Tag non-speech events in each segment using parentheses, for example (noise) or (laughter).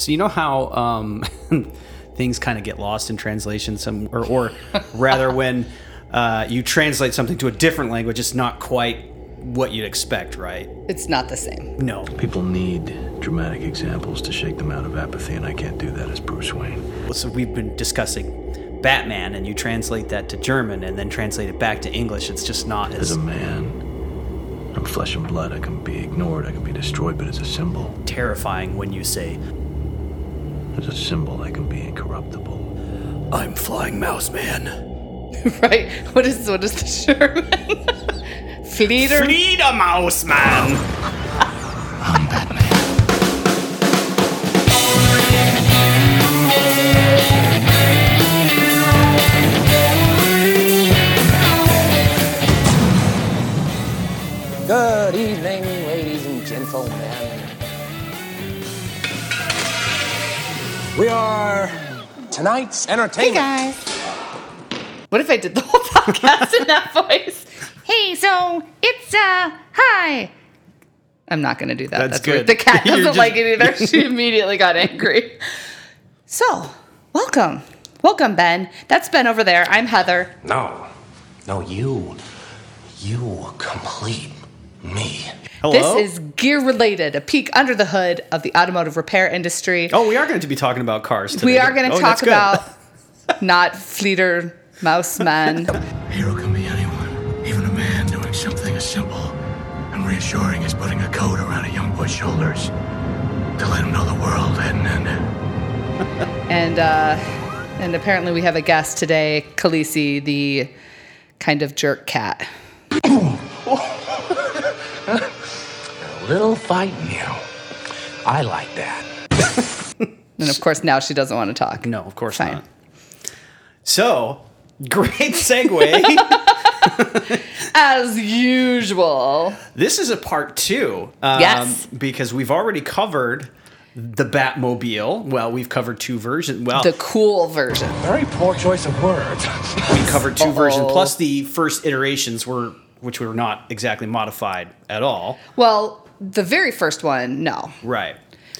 So you know how um, (laughs) things kind of get lost in translation, some or, or (laughs) rather when uh, you translate something to a different language, it's not quite what you'd expect, right? It's not the same. No. People need dramatic examples to shake them out of apathy, and I can't do that as Bruce Wayne. So we've been discussing Batman, and you translate that to German and then translate it back to English. It's just not As as a man, I'm flesh and blood. I can be ignored, I can be destroyed, but as a symbol, terrifying when you say, as a symbol, I can be incorruptible. "I'm Flying Mouse Man." (laughs) right? What is what is the Sherman? (laughs) Fleeter. Frieda Mouse Man. I'm Batman. Good evening, ladies and gentlemen. We are tonight's Hey entertainment. guys. What if I did the whole (laughs) podcast in that voice? Hey, so it's uh hi. I'm not gonna do that. That's That's, weird. good. The cat (laughs) doesn't just- like it either. (laughs) She immediately got angry. So, welcome. Welcome, Ben. That's Ben over there. I'm Heather. No, no, you, you complete me. Hello. This is gear related, a peek under the hood of the automotive repair industry. Oh, we are going to be talking about cars today. we are going to Oh, talk about not Fleeter Mouse Man. (laughs) Hero can be anyone, even a man doing something as simple and reassuring as putting a coat around a young boy's shoulders to let him know the world hadn't ended. (laughs) and uh, and apparently we have a guest today, Khaleesi, the kind of jerk cat. (laughs) A little fight in you. I like that. And of course, now she doesn't want to talk. No, of course Fine. not. So, (laughs) great segue. (laughs) As usual. this is a part two. Um, Yes. Because we've already covered the Batmobile. Well, we've covered two versions. Well, The cool version. Very poor choice of words. we covered 2 versions Uh-oh. plus the first iterations were which were not exactly modified at all. Well, the very first one, no. Right.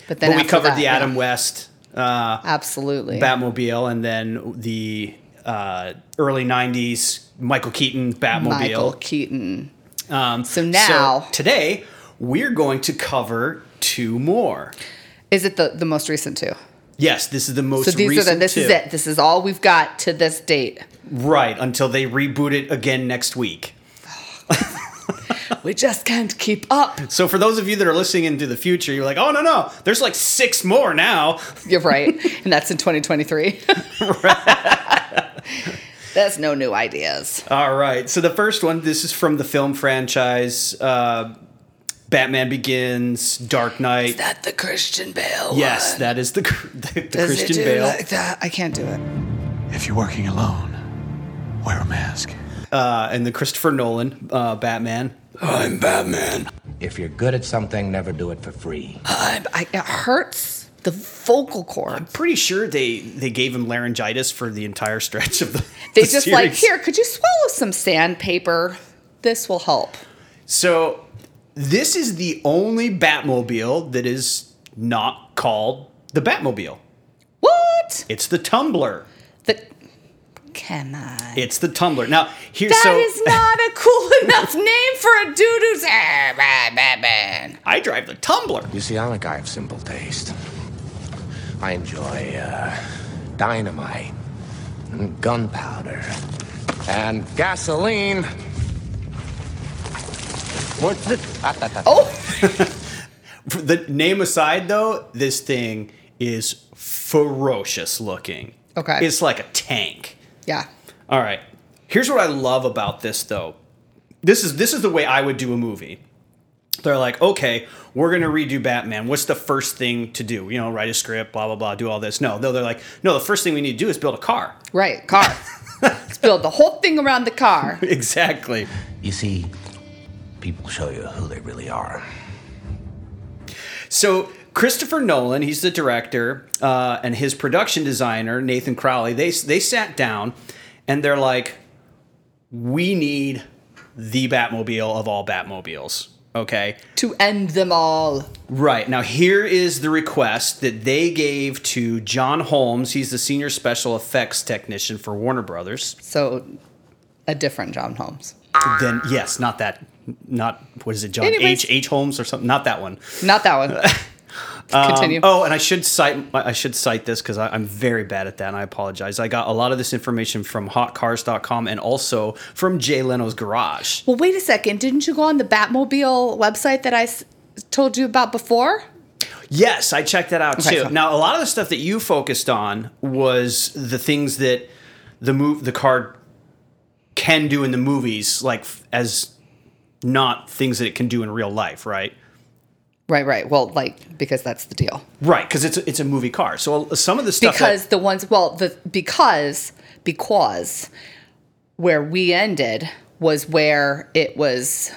But then but we covered that, the Adam yeah. West uh, Absolutely. Batmobile and then the uh, early 90s Michael Keaton Batmobile. Michael Keaton. Um, So now- today we're going to cover two more. Is it the, the most recent two? Yes, this is the most recent. So these are the, this two. is it. This is all we've got to this date. Right, until they reboot it again next week. (laughs) We just can't keep up. So for those of you that are listening into the future, you're like, oh no no, there's like six more now. You're right. and that's in 2023. (laughs) (laughs) That's no new ideas. All right. So the first one, this is from the film franchise, uh, Batman Begins, Dark Knight. That the Christian Bale. yes, one. that is the the, (laughs) the Does Christian it do Bale. like that? I can't do it. If you're working alone, wear a mask. uh, and the Christopher Nolan uh, Batman. I'm Batman. If you're good at something, never do it for free. I, I, it hurts the vocal cord. I'm pretty sure they they gave him laryngitis for the entire stretch of the. They the just like here. Could you swallow some sandpaper? This will help. So this is the only Batmobile that is not called the Batmobile. What? It's the Tumbler. The come on. It's the Tumbler. Now here, That so is not a cool (laughs) enough name for a dude who's ah, bah, bah, bah." I drive the Tumbler. You see, I'm a guy of simple taste. I enjoy uh, dynamite, and gunpowder, and gasoline. What's it? Ah, ah, ah. Oh, (laughs) The name aside, though, this thing is ferocious looking. Okay. It's like a tank. Yeah. All right. Here's what I love about this though. This is this is the way I would do a movie. They're like, okay, we're gonna redo Batman. What's the first thing to do? You know, write a script, blah blah blah, do all this. No, no, they're like, no, the first thing we need to do is build a car. Right. Car. (laughs) Let's build the whole thing around the car. exactly. You see, people show you who they really are. So Christopher Nolan, he's the director, uh, and his production designer Nathan Crowley. They they sat down, and they're like, we need the Batmobile of all Batmobiles. Okay. To end them all. Right. Now, here is the request that they gave to John Holmes. He's the senior special effects technician for Warner Brothers. So, a different John Holmes. Then, yes, not that. Not, what is it, John Anyways. H. H. Holmes or something? Not that one. Not that one. (laughs) Um, Continue. Oh, and I should cite I should cite this because I'm very bad at that, and I apologize. I got a lot of this information from HotCars.com and also from Jay Leno's Garage. well, wait a second. Didn't you go on the Batmobile website that I s- told you about before? Yes, I checked that out Okay, too. cool. Now, a lot of the stuff that you focused on was the things that the move the car can do in the movies, like f- as not things that it can do in real life, right? Right, right. Well, like because that's the deal. Right, because it's a, it's a movie car. So uh, some of the stuff that- Because the ones, well, the because because where we ended was where it was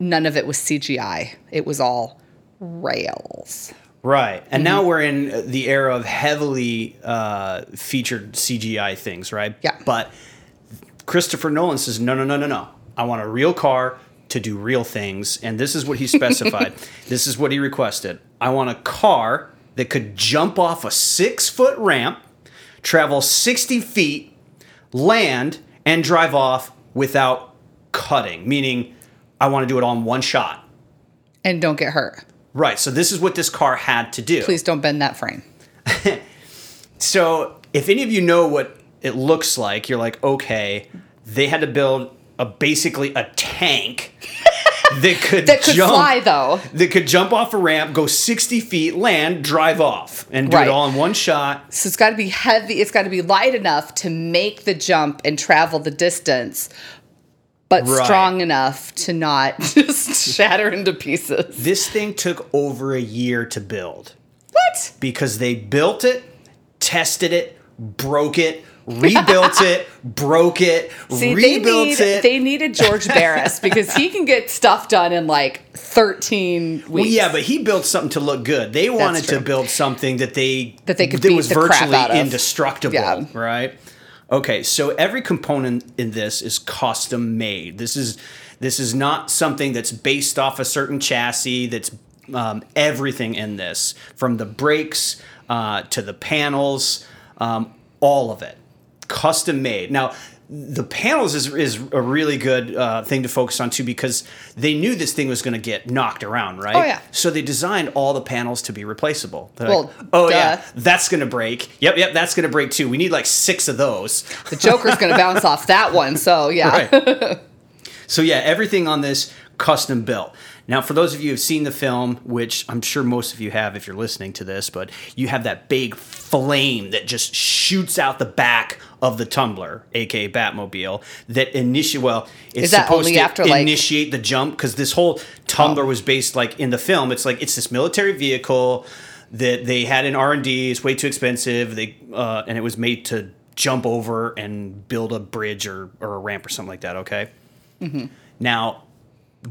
none of it was CGI. It was all rails. Right. And Mm-hmm. now we're in uh, the era of heavily uh, featured CGI things, right? Yeah. But Christopher Nolan says, no, no, no, no, no. I want a real car to do real things. And this is what he specified. (laughs) this is what he requested. I want a car that could jump off a six foot ramp, travel 60 feet, land, and drive off without cutting, meaning I want to do it all in one shot. And don't get hurt. Right. So this is what this car had to do. Please don't bend that frame. (laughs) So, if any of you know what it looks like, you're like, okay, they had to build a basically a tank (laughs) that could That could jump, fly though. that could jump off a ramp, go 60 feet, land, drive off, and do Right. it all in one shot. So it's got to be heavy. It's got to be light enough to make the jump and travel the distance, but Right. strong enough to not (laughs) just shatter into pieces. This thing took over a year to build What? because they built it, tested it, broke it, rebuilt it, broke it, (laughs) See, they rebuilt need it. they needed George Barris because he can get stuff done in like 13 weeks. Well, yeah, but he built something to look good. They wanted to build something that they That they could that beat was the crap virtually out of. indestructible, Yeah. right? Okay, so every component in this is custom made. This is this is not something that's based off a certain chassis. That's um, everything in this, from the brakes uh, to the panels, um, all of it custom made. Now, the panels is, is a really good uh, thing to focus on too because they knew this thing was going to get knocked around, right? Oh, yeah. So they designed all the panels to be replaceable. They're Well, like, oh duh. yeah, that's going to break. Yep, yep, that's going to break too. We need like six of those. The Joker's going to bounce off that one. So, yeah. Right. (laughs) so yeah, everything on this custom built. Now, for those of you who've seen the film, which I'm sure most of you have if you're listening to this, but you have that big flame that just shoots out the back of the tumbler, aka Batmobile, that initiate. Well, it's Is that supposed only to after, like- initiate the jump because this whole tumbler Oh. was based like in the film. It's like it's this military vehicle that they had in R and D. It's way too expensive. They uh, and it was made to jump over and build a bridge or or a ramp or something like that. Okay. Now,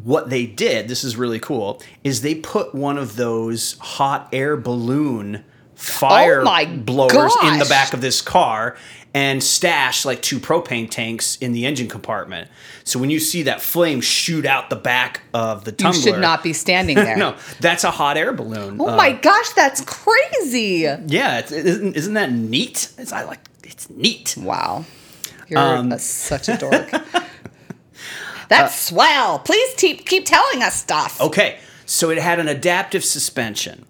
what they did, this is really cool, is they put one of those hot air balloon fire Oh blowers in the back of this car and stash like two propane tanks in the engine compartment. So when you see that flame shoot out the back of the You tumbler, should not be standing (laughs) there. no, that's a hot air balloon. Oh Uh, my gosh, that's crazy. yeah, it's, isn't isn't that neat? It's I like it's neat. Wow. You're Um, a, such a dork. (laughs) That's uh, swell. Please keep keep telling us stuff. Okay, so it had an adaptive suspension,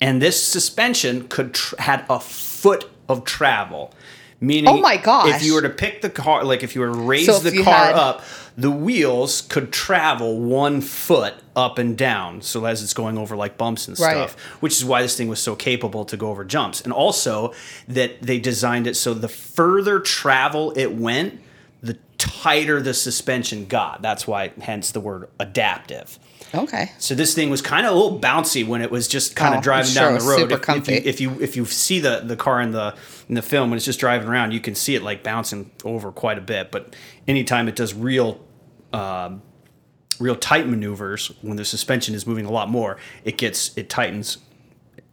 and this suspension could tr- had a foot of travel. Meaning, Oh my gosh. If you were to pick the car, like if you were to raise So the car had- up, the wheels could travel one foot up and down. So as it's going over like bumps and Right. stuff, which is why this thing was so capable to go over jumps. And also that they designed it so the further travel it went, tighter the suspension got. That's why, hence the word adaptive. Okay. So this thing was kind of a little bouncy when it was just kind Oh, of driving sure down the road. super If, if you if you if you see the the car in the in the film when it's just driving around, you can see it like bouncing over quite a bit. But anytime it does real um, real tight maneuvers, when the suspension is moving a lot more, it gets it tightens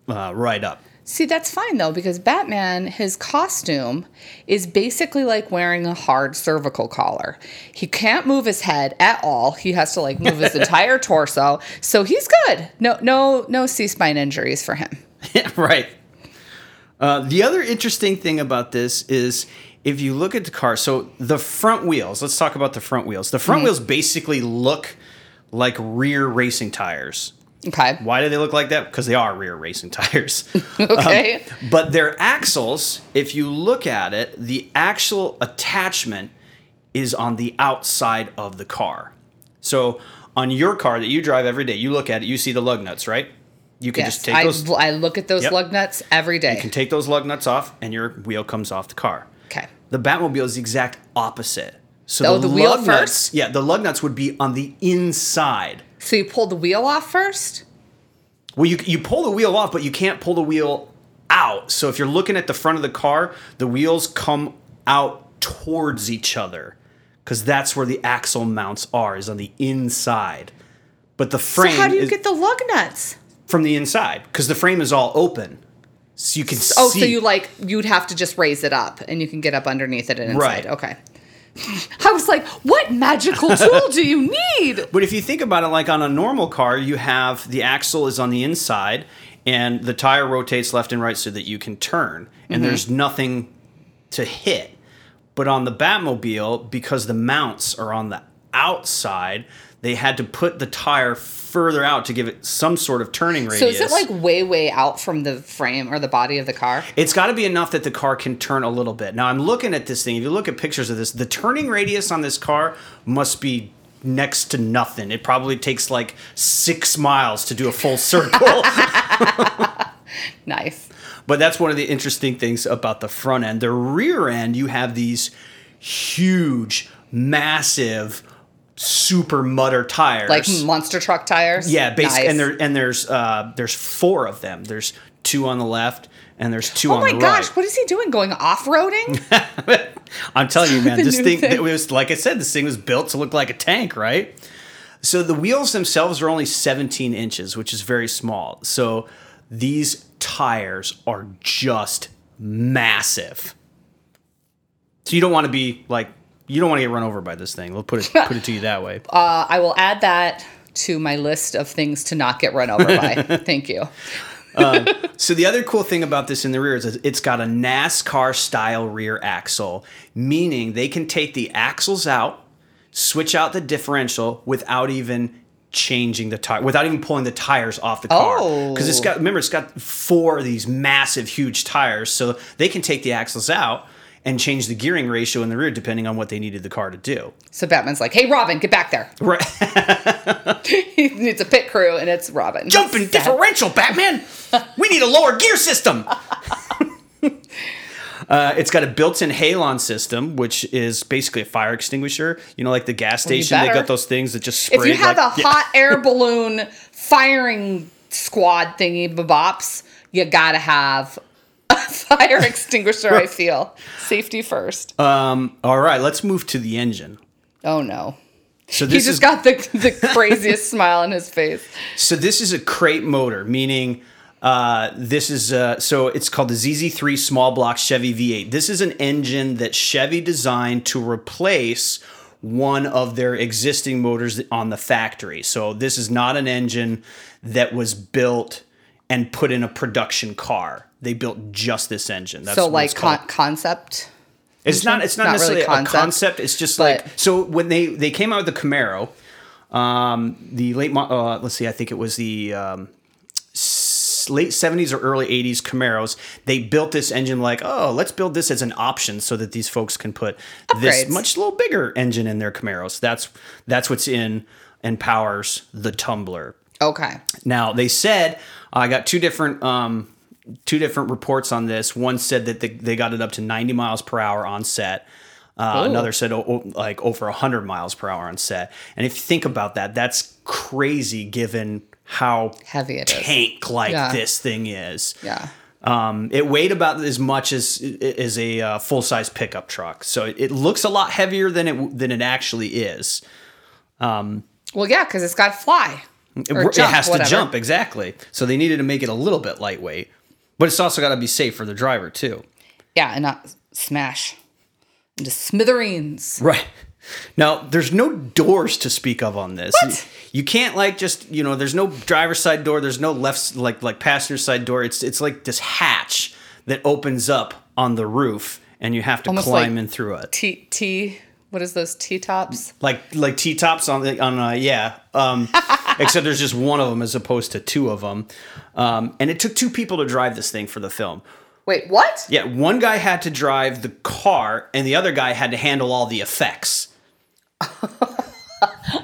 uh, right up. See, that's fine though, because Batman, his costume is basically like wearing a hard cervical collar. He can't move his head at all. He has to like move his (laughs) entire torso. So he's good. No, no, no C spine injuries for him. (laughs) right. Uh, the other interesting thing about this is if you look at the car, so the front wheels, let's talk about the front wheels. The front wheels basically look like rear racing tires. Okay. Why do they look like that? Because they are rear racing (laughs) tires. (laughs) Um, okay. But their axles, if you look at it, the actual attachment is on the outside of the car. So on your car that you drive every day, you look at it, you see the lug nuts, right? You can yes. just take I, those. I look at those Yep. lug nuts every day. You can take those lug nuts off, and your wheel comes off the car. okay. The Batmobile is the exact opposite. So Oh, the wheel lug nuts- first? yeah, the lug nuts would be on the inside. So you pull the wheel off first? Well, you you pull the wheel off, but you can't pull the wheel out. So if you're looking at the front of the car, the wheels come out towards each other because that's where the axle mounts are, is on the inside. But the frame. So how do you get the lug nuts? from the inside because the frame is all open, so you can Oh, see. so you like you'd have to just raise it up and you can get up underneath it and inside. Right. Okay. I was like, what magical tool do you need? (laughs) But if you think about it, like on a normal car, you have the axle is on the inside, and the tire rotates left and right so that you can turn, and mm-hmm. there's nothing to hit. But on the Batmobile, because the mounts are on the outside, they had to put the tire further out to give it some sort of turning radius. So is it like way, way out from the frame or the body of the car? It's got to be enough that the car can turn a little bit. Now I'm looking at this thing. If you look at pictures of this, the turning radius on this car must be next to nothing. It probably takes like six miles to do a full circle. (laughs) (laughs) Nice. but that's one of the interesting things about the front end. The rear end, you have these huge, massive, super mutter tires. Like monster truck tires? Yeah, basically, Nice. and there and there's uh, there's four of them. There's two on the left, and there's two Oh on my gosh, what is he doing? Going off roading? (laughs) I'm telling you, (laughs) man, this thing, thing. it was like I said, this thing was built to look like a tank, right? So the wheels themselves are only 17 inches, which is very small. So these tires are just massive. So you don't want to be like you don't want to get run over by this thing. We'll put it put it to you that way. (laughs) Uh, I will add that to my list of things to not get run over by. (laughs) Thank you. So the other cool thing about this in the rear is it's got a NASCAR style rear axle, meaning they can take the axles out, switch out the differential without even changing the tire, without even pulling the tires off the car. Oh. Because it's got remember it's got four of these massive huge tires, so they can take the axles out and change the gearing ratio in the rear depending on what they needed the car to do. So Batman's like, hey, Robin, get back there. Right. (laughs) needs a pit crew, and it's Robin. Jumping differential, Batman. (laughs) We need a lower gear system. (laughs) Uh, it's got a built-in halon system, which is basically a fire extinguisher. You know, like the gas you station, they got those things that just spray. If you have like, a Yeah. hot air balloon firing squad thingy bops, you gotta have fire (laughs) extinguisher, I feel. Safety first. All right, let's move to the engine. oh no. So He just is got the, the (laughs) craziest smile on his face. so this is a crate motor, meaning uh, this is uh, so it's called the ZZ3 small block Chevy V8. This is an engine that Chevy designed to replace one of their existing motors on the factory. So this is not an engine that was built and put in a production car. They built just this engine. That's so like con- concept. It's not. It's not, Not really necessarily a concept, concept. It's just like so when they they came out with the Camaro, um, the late uh, let's see, I think it was the um, late seventies or early eighties Camaros. They built this engine like, oh, let's build this as an option so that these folks can put this much little bigger engine in their Camaros. That's that's what's in and powers the Tumbler. Okay. Now they said I got two different um, two different reports on this. One said that they, they got it up to 90 miles per hour on set. Uh, another said oh, like over 100 miles per hour on set. And if you think about that, that's crazy given how Heavy it tank like Yeah. this thing is. Yeah. Um, it weighed about as much as as a uh, full size pickup truck, so it, it looks a lot heavier than it than it actually is. Um, Well, yeah, because it's got fly. It, Or it jump, has to whatever. jump exactly. So they needed to make it a little bit lightweight. But it's also got to be safe for the driver too. Yeah, and not smash into smithereens. Right. Now, there's no doors to speak of on this. What? You can't like just, you know, there's no driver's side door, there's no left like like passenger side door. It's it's like this hatch that opens up on the roof and you have to Almost climb like- in through it. T T. What is those T tops? Like like T-tops on the on uh, yeah. Um (laughs) except there's just one of them as opposed to two of them. Um and it took two people to drive this thing for the film. Wait, what? Yeah, one guy had to drive the car and the other guy had to handle all the effects. (laughs)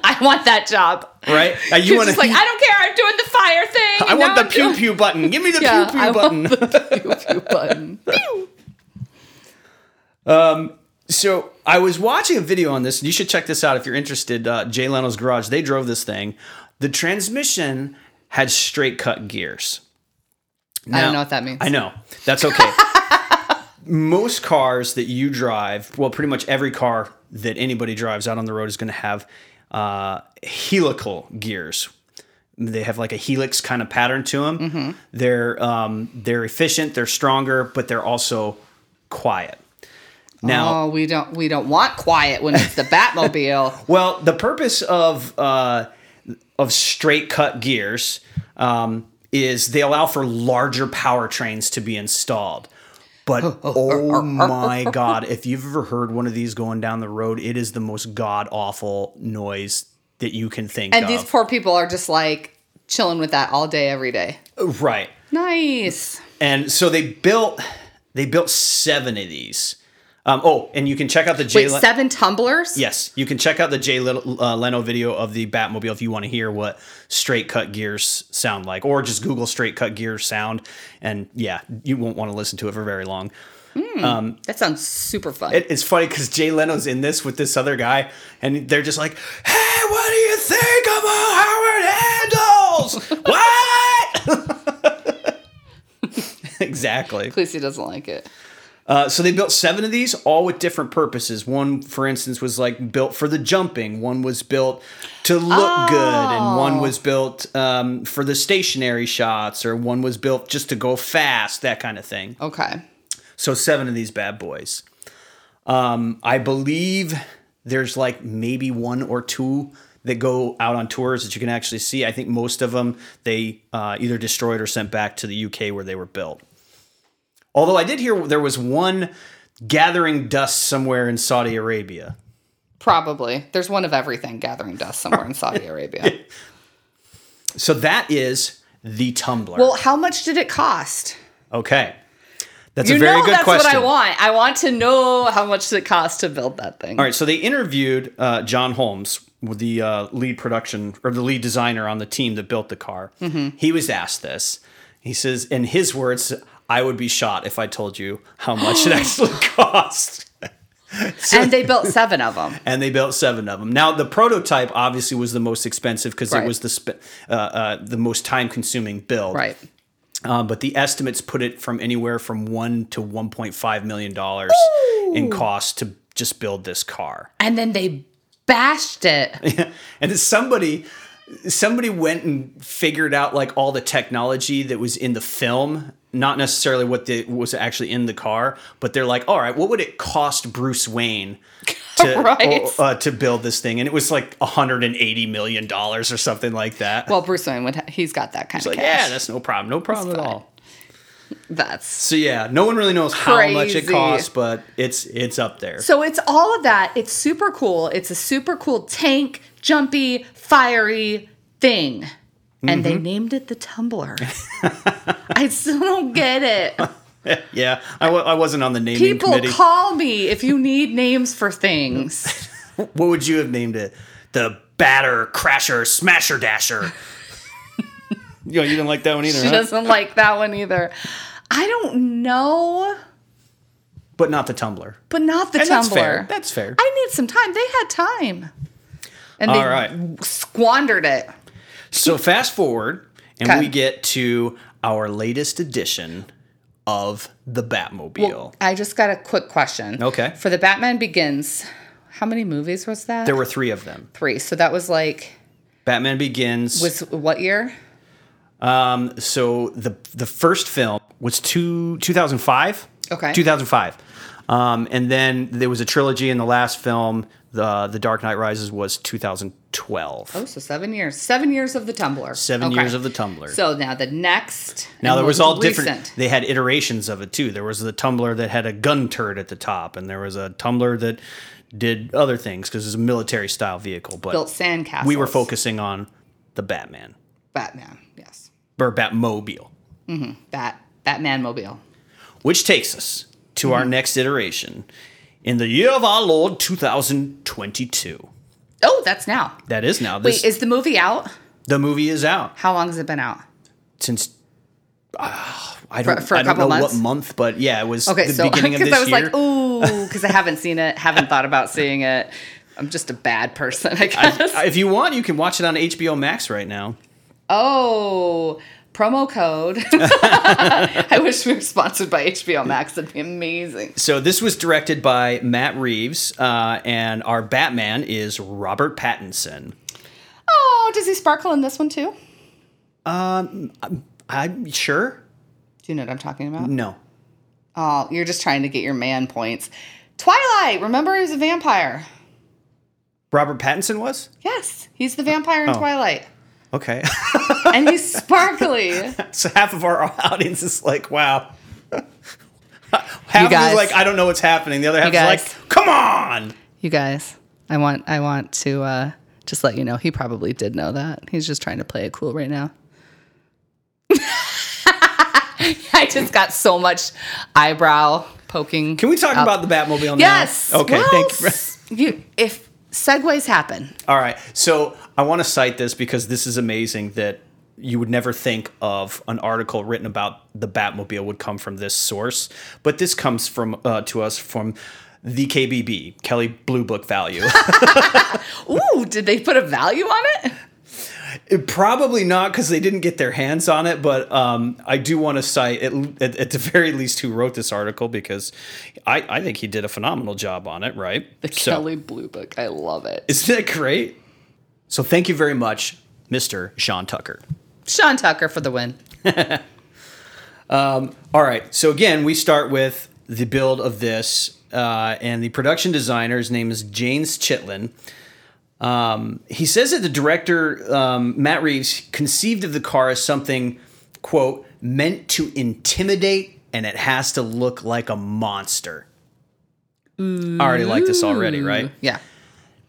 I want that job. Right? Uh, you want just like, I don't care. I'm doing the fire thing. I want the I'm pew doing- pew button. Give me the (laughs) Yeah, pew I pew button. want the pew pew (laughs) button. Pew. Um. so I was watching a video on this. and You should check this out if you're interested. Uh, Jay Leno's Garage. They drove this thing. The transmission had straight cut gears. I don't know what that means. I know. That's okay. (laughs) Most cars that you drive, well, pretty much every car that anybody drives out on the road is going to have uh, helical gears. They have like a helix kind of pattern to them. Mm-hmm. They're um, they're efficient, they're stronger, but they're also quiet. Now, oh, we don't we don't want quiet when it's the Batmobile. (laughs) Well, the purpose of uh, of straight cut gears um, is they allow for larger powertrains to be installed. But (laughs) oh my god, if you've ever heard one of these going down the road, it is the most god awful noise that you can think of. and of. these poor people are just like chilling with that all day, every day. right. Nice. And so they built they built seven of these. Um, oh, and you can check out the Jay Wait, Le- seven tumblers? Yes, you can check out the Jay uh, Leno video of the Batmobile if you want to hear what straight cut gears sound like, or just Google straight cut gears sound, and yeah, you won't want to listen to it for very long. That sounds super fun. It, it's funny because Jay Leno's in this with this other guy, and they're just like, "Hey, what do you think about Howard Handles? (laughs) what?" (laughs) exactly. He doesn't like it. Uh, so they built seven of these, all with different purposes. One, for instance, was like built for the jumping. One was built to look good, and one was built um, for the stationary shots, or one was built just to go fast, that kind of thing. Okay. So seven of these bad boys. Um, I believe there's like maybe one or two that go out on tours that you can actually see. I think most of them they uh, either destroyed or sent back to the UK where they were built. Although I did hear there was one gathering dust somewhere in Saudi Arabia. Probably. There's one of everything gathering dust somewhere in Saudi (laughs) Arabia. (laughs) So that is the Tumbler. Well, how much did it cost? okay. That's you a very know good that's question. what I want. I want to know how much it cost to build that thing. All right, so they interviewed uh, John Holmes, the uh, lead production or the lead designer on the team that built the car. Mm-hmm. He was asked this. He says, in his words, "I would be shot if I told you how much it (gasps) actually cost." (laughs) and they built seven of them. and they built seven of them. Now, the prototype obviously was the most expensive because Right. it was the sp- uh, uh, the most time consuming build. Right. Uh, but the estimates put it from anywhere from one to one point five million dollars in cost to just build this car. And then they bashed it. (laughs) and then somebody somebody went and figured out like all the technology that was in the film not necessarily what the, was actually in the car but they're like all right what would it cost bruce wayne to (laughs) Right. uh, to build this thing and it was like 180 million dollars or something like that Well, Bruce Wayne would. Ha- he's got that kind it's of like cash. yeah that's no problem no problem at all That's so yeah no one really knows how much it costs but it's it's up there so. It's all of that. It's super cool. It's a super cool tank, jumpy, fiery thing, and Mm-hmm. they named it the Tumbler. (laughs) I still don't get it. (laughs) yeah I w- I wasn't on the naming People committee call me if you need names for things. (laughs) What would you have named it? The batter, crasher, smasher, dasher. (laughs) you know, you didn't like that one either, She huh? doesn't like that one either. I don't know, But not the tumbler. but not the And Tumbler. that's fair. That's fair. I need some time. They had time. And they All right. squandered it. So fast forward, and we get to our latest edition of the Batmobile. I just got a quick question. Okay. For the Batman Begins, how many movies was that? there were three of them. three. So that was like Batman Begins. was what year? Um, so the the first film was two, 2005. Okay. 2005. Um, and then there was a trilogy in the last film, the The Dark Knight Rises was 2012. Oh, so seven years. Seven years of the Tumbler. Seven Okay. years of the Tumbler. So now the next. Now there was all different. They had iterations of it too. There was the Tumbler that had a gun turret at the top, and there was a Tumbler that did other things because it's a military style vehicle. But Built sandcastles. we were focusing on the Batman Batman. Yes. or Batmobile, Bat. Batman mobile. which takes us to Mm-hmm. our next iteration in the year of our Lord 2022. Oh, that's now. That is now. This, Wait, is the movie out? the movie is out How long has it been out? since. uh, I don't, for a I don't know months? what month, but yeah, it was Okay, the so beginning of (laughs) because this I was year. like, ooh, because I haven't seen it, haven't thought about seeing it. I'm just a bad person, I guess. if you want, you can watch it on HBO Max right now. oh, promo code. (laughs) I wish we were sponsored by HBO Max. That'd be amazing. So this was directed by Matt Reeves, uh, and our Batman is Robert Pattinson. Oh, does he sparkle in this one too? I'm sure. Do you know what I'm talking about? No. Oh, you're just trying to get your man points. Twilight. Remember, he was a vampire. Robert Pattinson was Yes, he's the vampire in Oh. Twilight, okay. (laughs) (laughs) and he's sparkly. (laughs) so half of our audience is like, "Wow." (laughs) half guys. is like, "I don't know what's happening." The other half is like, "Come on!" You guys, I want I want to uh, just let you know he probably did know that. He's just trying to play it cool right now. I just got so much eyebrow poking. Can we talk up. about the Batmobile now? Yes. Okay. Well, thank you. you. If segues happen, All right. So I want to cite this because this is amazing that you would never think of an article written about the Batmobile would come from this source, but this comes from uh, to us from the KBB, Kelley Blue Book Value. (laughs) ooh, did they put a value on it? It- Probably not because they didn't get their hands on it, but um, I do want to cite at, at, at the very least who wrote this article because I, I think he did a phenomenal job on it, right? The Kelley Blue Book. I love it. Isn't that great? So thank you very much, Mr. Sean Tucker. Sean Tucker for the win. (laughs) All right. So again, we start with the build of this, uh, and the production designer's name is James Chinlund. Um, he says that the director um, Matt Reeves conceived of the car as something, quote, meant to intimidate, and it has to look like a monster. I already like this already, right? Yeah.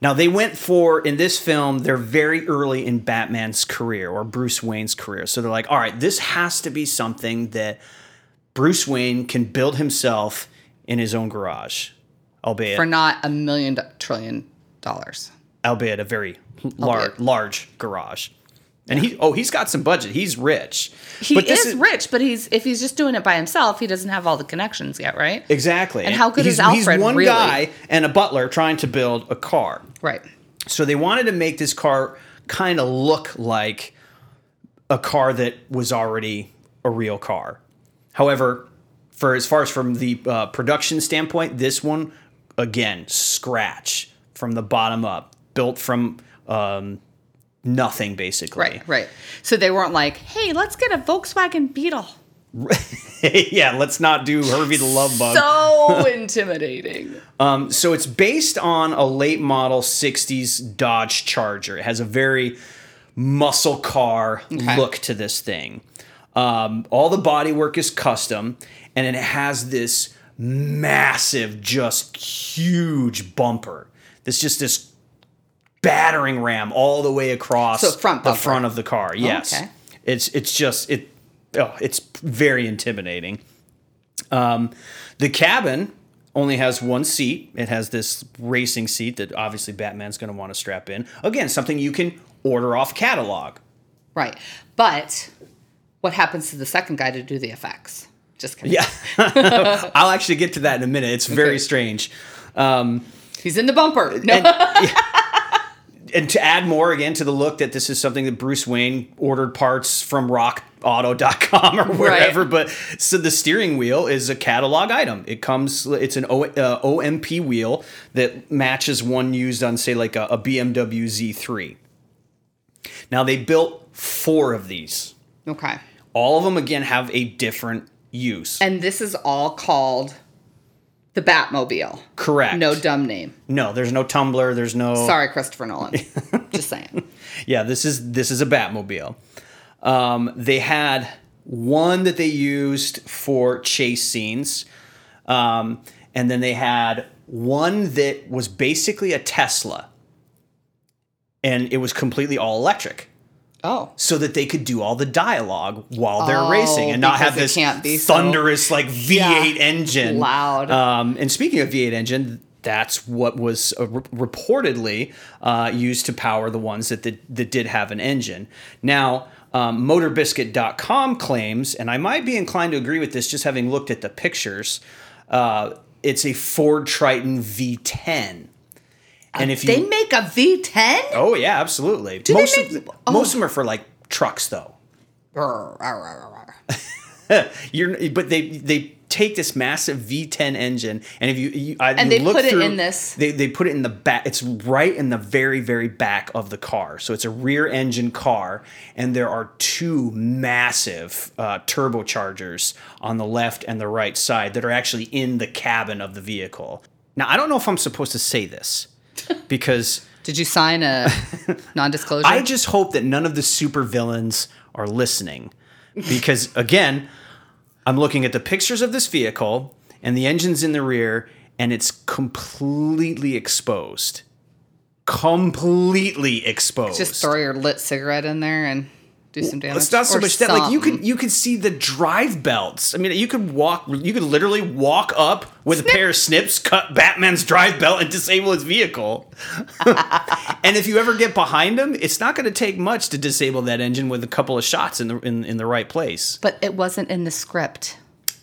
Now they went for in this film, they're very early in Batman's career or Bruce Wayne's career. So they're like, all right, this has to be something that Bruce Wayne can build himself in his own garage, albeit For not a million do- trillion dollars. albeit a very large large garage. And he oh he's got some budget. He's rich. He But this is, rich, but he's if he's just doing it by himself, he doesn't have all the connections yet, right? Exactly. And how good he's, is Alfred, He's one really? guy and a butler trying to build a car. Right. So they wanted to make this car kind of look like a car that was already a real car. However, for as far as from the uh, production standpoint, this one again scratch from the bottom up, built from um, nothing basically. Right, right. So they weren't like, hey, let's get a Volkswagen Beetle. (laughs) yeah, let's not do Herbie the Love Bug. So (laughs) intimidating. um, So it's based on a late model 60s Dodge Charger. It has a very muscle car Okay. look to this thing. Um, all the bodywork is custom, and it has this massive, just huge bumper. This just this battering ram all the way across So front the front of the car. Yes, okay. it's it's just it. Oh, it's very intimidating. Um, the cabin only has one seat. It has this racing seat that obviously Batman's going to want to strap in. Again, something you can order off catalog. Right. But what happens to the second guy to do the effects? Just kidding. Yeah, (laughs) I'll actually get to that in a minute. It's very Okay. strange. He's in the bumper. No. (laughs) And to add more again to the look that this is something that Bruce Wayne ordered parts from rockauto.com (laughs) or wherever. But so the steering wheel is a catalog item. It comes, it's an o, uh, OMP wheel that matches one used on, say, like a, a BMW Z3. Now they built four of these Okay. All of them again have a different use. And this is all called the Batmobile. Correct. No dumb name. no, there's no Tumbler. There's no. Sorry, Christopher Nolan. (laughs) Just saying. Yeah, this is this is a Batmobile. Um, they had one that they used for chase scenes, um, and then they had one that was basically a Tesla, and it was completely all electric. Oh. so that they could do all the dialogue while they're Oh, racing and not have because this be so- thunderous like V8 Yeah. engine Loud. Um, and speaking of V8 engine, that's what was uh, re- reportedly uh, used to power the ones that, that that did have an engine. Now. Um, MotorBiscuit.com claims, and I might be inclined to agree with this just having looked at the pictures. Uh, it's a Ford Triton V10, and if you They make a V10? oh yeah, absolutely. they most make- of oh. most of them are for like trucks though. (laughs) You're, but they they take this massive V10 engine, and if you, you I, And you they look put it in this- they they put it in the back. It's right in the very very back of the car. So it's a rear engine car, and there are two massive uh, turbochargers on the left and the right side that are actually in the cabin of the vehicle. Now I don't know if I'm supposed to say this (laughs) because. Did you sign a (laughs) non-disclosure? I just hope that none of the supervillains are listening. Because again, I'm looking at the pictures of this vehicle and the engine's in the rear and it's completely exposed. Completely exposed. just throw your lit cigarette in there and do some damage. it's not so Or much that like you could you could see the drive belts. I mean, you could walk you could literally walk up with a pair of snips, cut Batman's drive belt and disable his vehicle. (laughs) and if you ever get behind him, it's not going to take much to disable that engine with a couple of shots in the in, in the right place. But it wasn't in the script.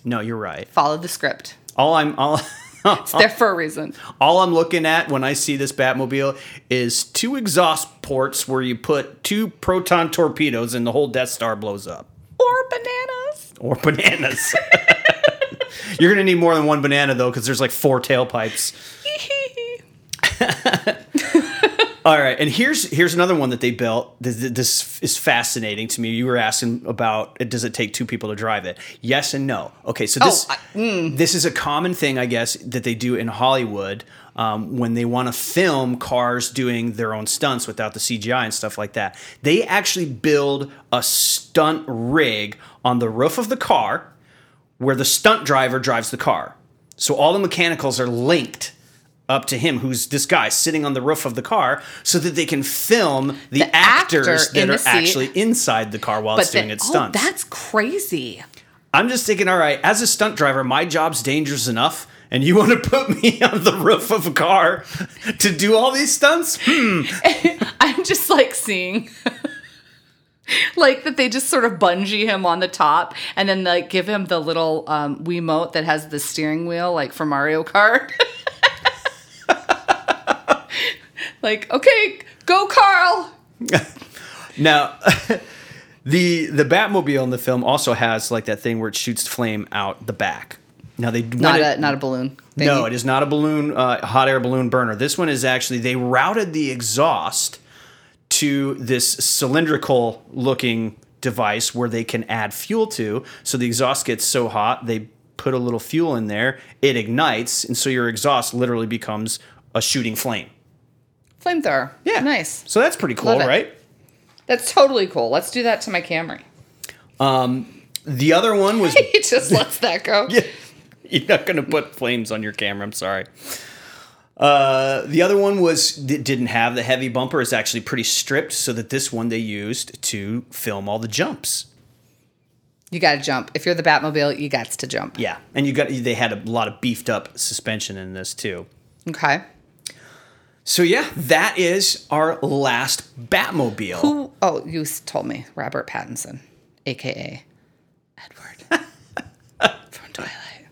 No, you're right. Follow the script. All I'm all (laughs) (laughs) It's there for a reason. all I'm looking at when I see this Batmobile is two exhaust ports where you put two proton torpedoes and the whole Death Star blows up. Or bananas. or bananas. (laughs) You're gonna need more than one banana though, because there's like four tailpipes. (laughs) All right, and here's here's another one that they built. This, this is fascinating to me. You were asking about does it take two people to drive it? Yes and no. Okay, so this Oh, I- this is a common thing, I guess, that they do in Hollywood um, when they want to film cars doing their own stunts without the CGI and stuff like that. They actually build a stunt rig on the roof of the car where the stunt driver drives the car. So all the mechanicals are linked up to him, who's this guy sitting on the roof of the car, so that they can film the, The actors actor that are seat. actually inside the car while it's doing its stunts. Oh, that's crazy. I'm just thinking, all right, as a stunt driver, my job's dangerous enough, and you want to put me (laughs) on the roof of a car to do all these stunts? Hmm. (laughs) I'm just like seeing (laughs) like that they just sort of bungee him on the top and then like give him the little um Wiimote that has the steering wheel like for Mario Kart. Like, okay, go Carl. (laughs) Now, (laughs) the the Batmobile in the film also has like that thing where it shoots flame out the back. Now they Not went- a not a balloon. No, it is not a balloon, uh, hot air balloon burner. This one is actually they routed the exhaust to this cylindrical looking device where they can add fuel to. So the exhaust gets so hot, they put a little fuel in there, it ignites, and so your exhaust literally becomes a shooting flame. Flamethrower. Yeah, Nice. So that's pretty cool, right? That's totally cool. Let's do that to my Camry. The other one was (laughs) He just lets that go. (laughs) yeah. You're not going to put flames on your camera. I'm sorry. Uh, the other one was that didn't have the heavy bumper. It's actually pretty stripped, so that this one they used to film all the jumps. You got to jump. If you're the Batmobile, you got to jump. Yeah, and you got they had a lot of beefed up suspension in this too. Okay. So yeah, that is our last Batmobile. Who? Oh, you told me Robert Pattinson, aka Edward (laughs) from Twilight.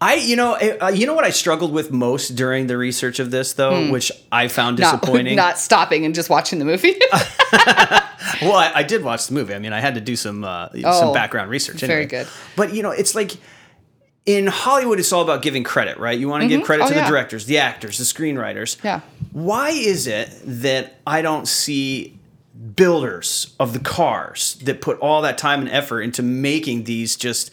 I, you know, uh, you know what I struggled with most during the research of this, though, which I found Hmm. Not, (laughs) disappointing. not stopping and just watching the movie. (laughs) Well, I, I did watch the movie. I mean, I had to do some uh, some Oh, background research. very good. But you know, it's like in Hollywood, it's all about giving credit, right? You want to give credit Oh, to yeah. the directors, the actors, the screenwriters. Yeah. Why is it that I don't see builders of the cars that put all that time and effort into making these just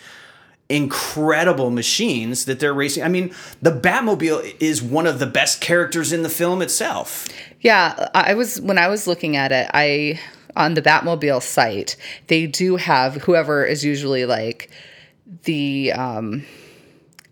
incredible machines that they're racing. I mean, the Batmobile is one of the best characters in the film itself. Yeah, I was when I was looking at it, I on the Batmobile site, they do have whoever is usually like the um,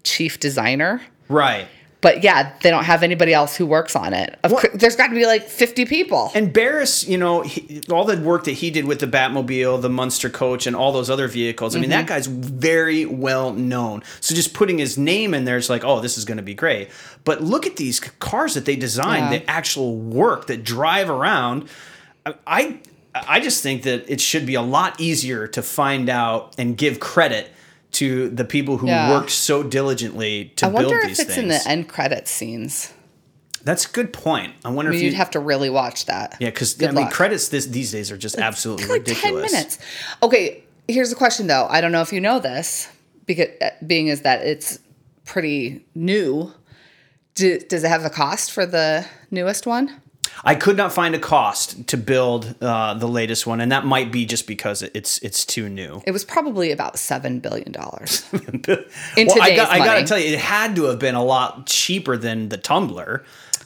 chief designer. Right. But yeah, they don't have anybody else who works on it. Cour- there's got to be like 50 people. And Barris, you know, he, all the work that he did with the Batmobile, the Munster coach, and all those other vehicles. I mean, that mm-hmm. guy's very well known. So just putting his name in there, it's like, oh, this is going to be great. But look at these cars that they designed, Yeah. the actual work that drive around. I, I, I just think that it should be a lot easier to find out and give credit to the people who Yeah. worked so diligently to I build wonder these if it's things. in the end credits scenes. That's a good point. I wonder I mean, if you you'd have to really watch that. yeah, because I mean, luck. credits this these days are just absolutely like ridiculous. 10 minutes. Okay, here's a question though. I don't know if you know this, because being is that it's pretty new. Do, does it have a cost for the newest one? I could not find a cost to build uh, the latest one, and that might be just because it's it's too new. It was probably about seven billion dollars. (laughs) In well, I today's got, I got to tell you, it had to have been a lot cheaper than the Tumbler.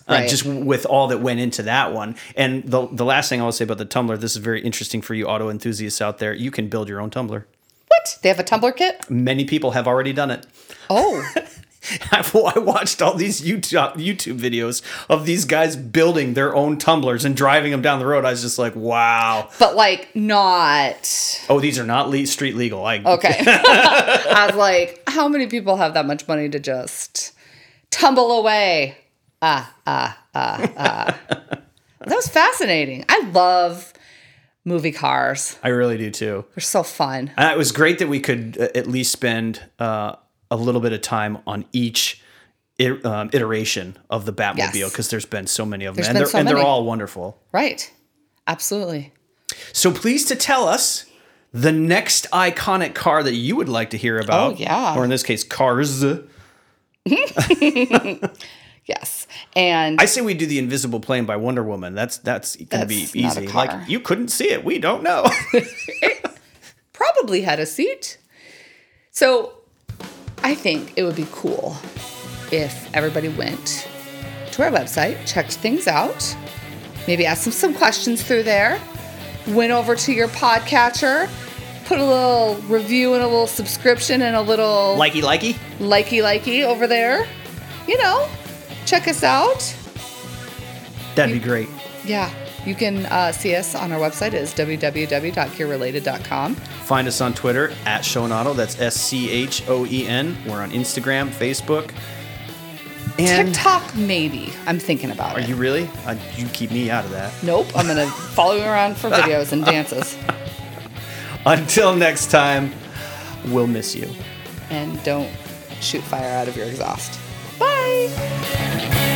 Uh, Right. just with all that went into that one, and the the last thing I will say about the Tumbler, this is very interesting for you auto enthusiasts out there. You can build your own Tumbler. What? They have a tumbler kit? Many people have already done it. Oh, (laughs) (laughs) I watched all these YouTube YouTube videos of these guys building their own tumblers and driving them down the road. I was just like, wow. but like not. Oh, these are not le- street legal. I (laughs) Okay. I was like, how many people have that much money to just tumble away? Ah, ah, ah, ah. (laughs) that was fascinating. I love movie cars. I really do too. They're so fun. And it was great that we could uh, at least spend uh, a little bit of time on each it, um, iteration of the Batmobile Yes. because there's been so many of them, and they're so and they're all wonderful. Right. Absolutely. So please to tell us the next iconic car that you would like to hear about. Oh, yeah. or in this case, cars. (laughs) Yes. And I say we do the Invisible Plane by Wonder Woman. That's that's gonna be That's not a easy. Like you couldn't see it. We don't know. (laughs) probably had a seat. So I think it would be cool if everybody went to our website, checked things out, maybe asked them some questions through there, went over to your podcatcher, put a little review and a little subscription and a little likey likey. likey likey over there. You know, check us out. That'd be great. Yeah. You can uh, see us on our website. It is www.gearrelated.com. Find us on Twitter at Shonato. That's S C H O E N. We're on Instagram, Facebook. And TikTok, maybe. I'm thinking about are it. Are you really? Uh, you keep me out of that. Nope, I'm gonna (laughs) follow you around for videos and dances. (laughs) Until next time, we'll miss you. And don't shoot fire out of your exhaust. Bye!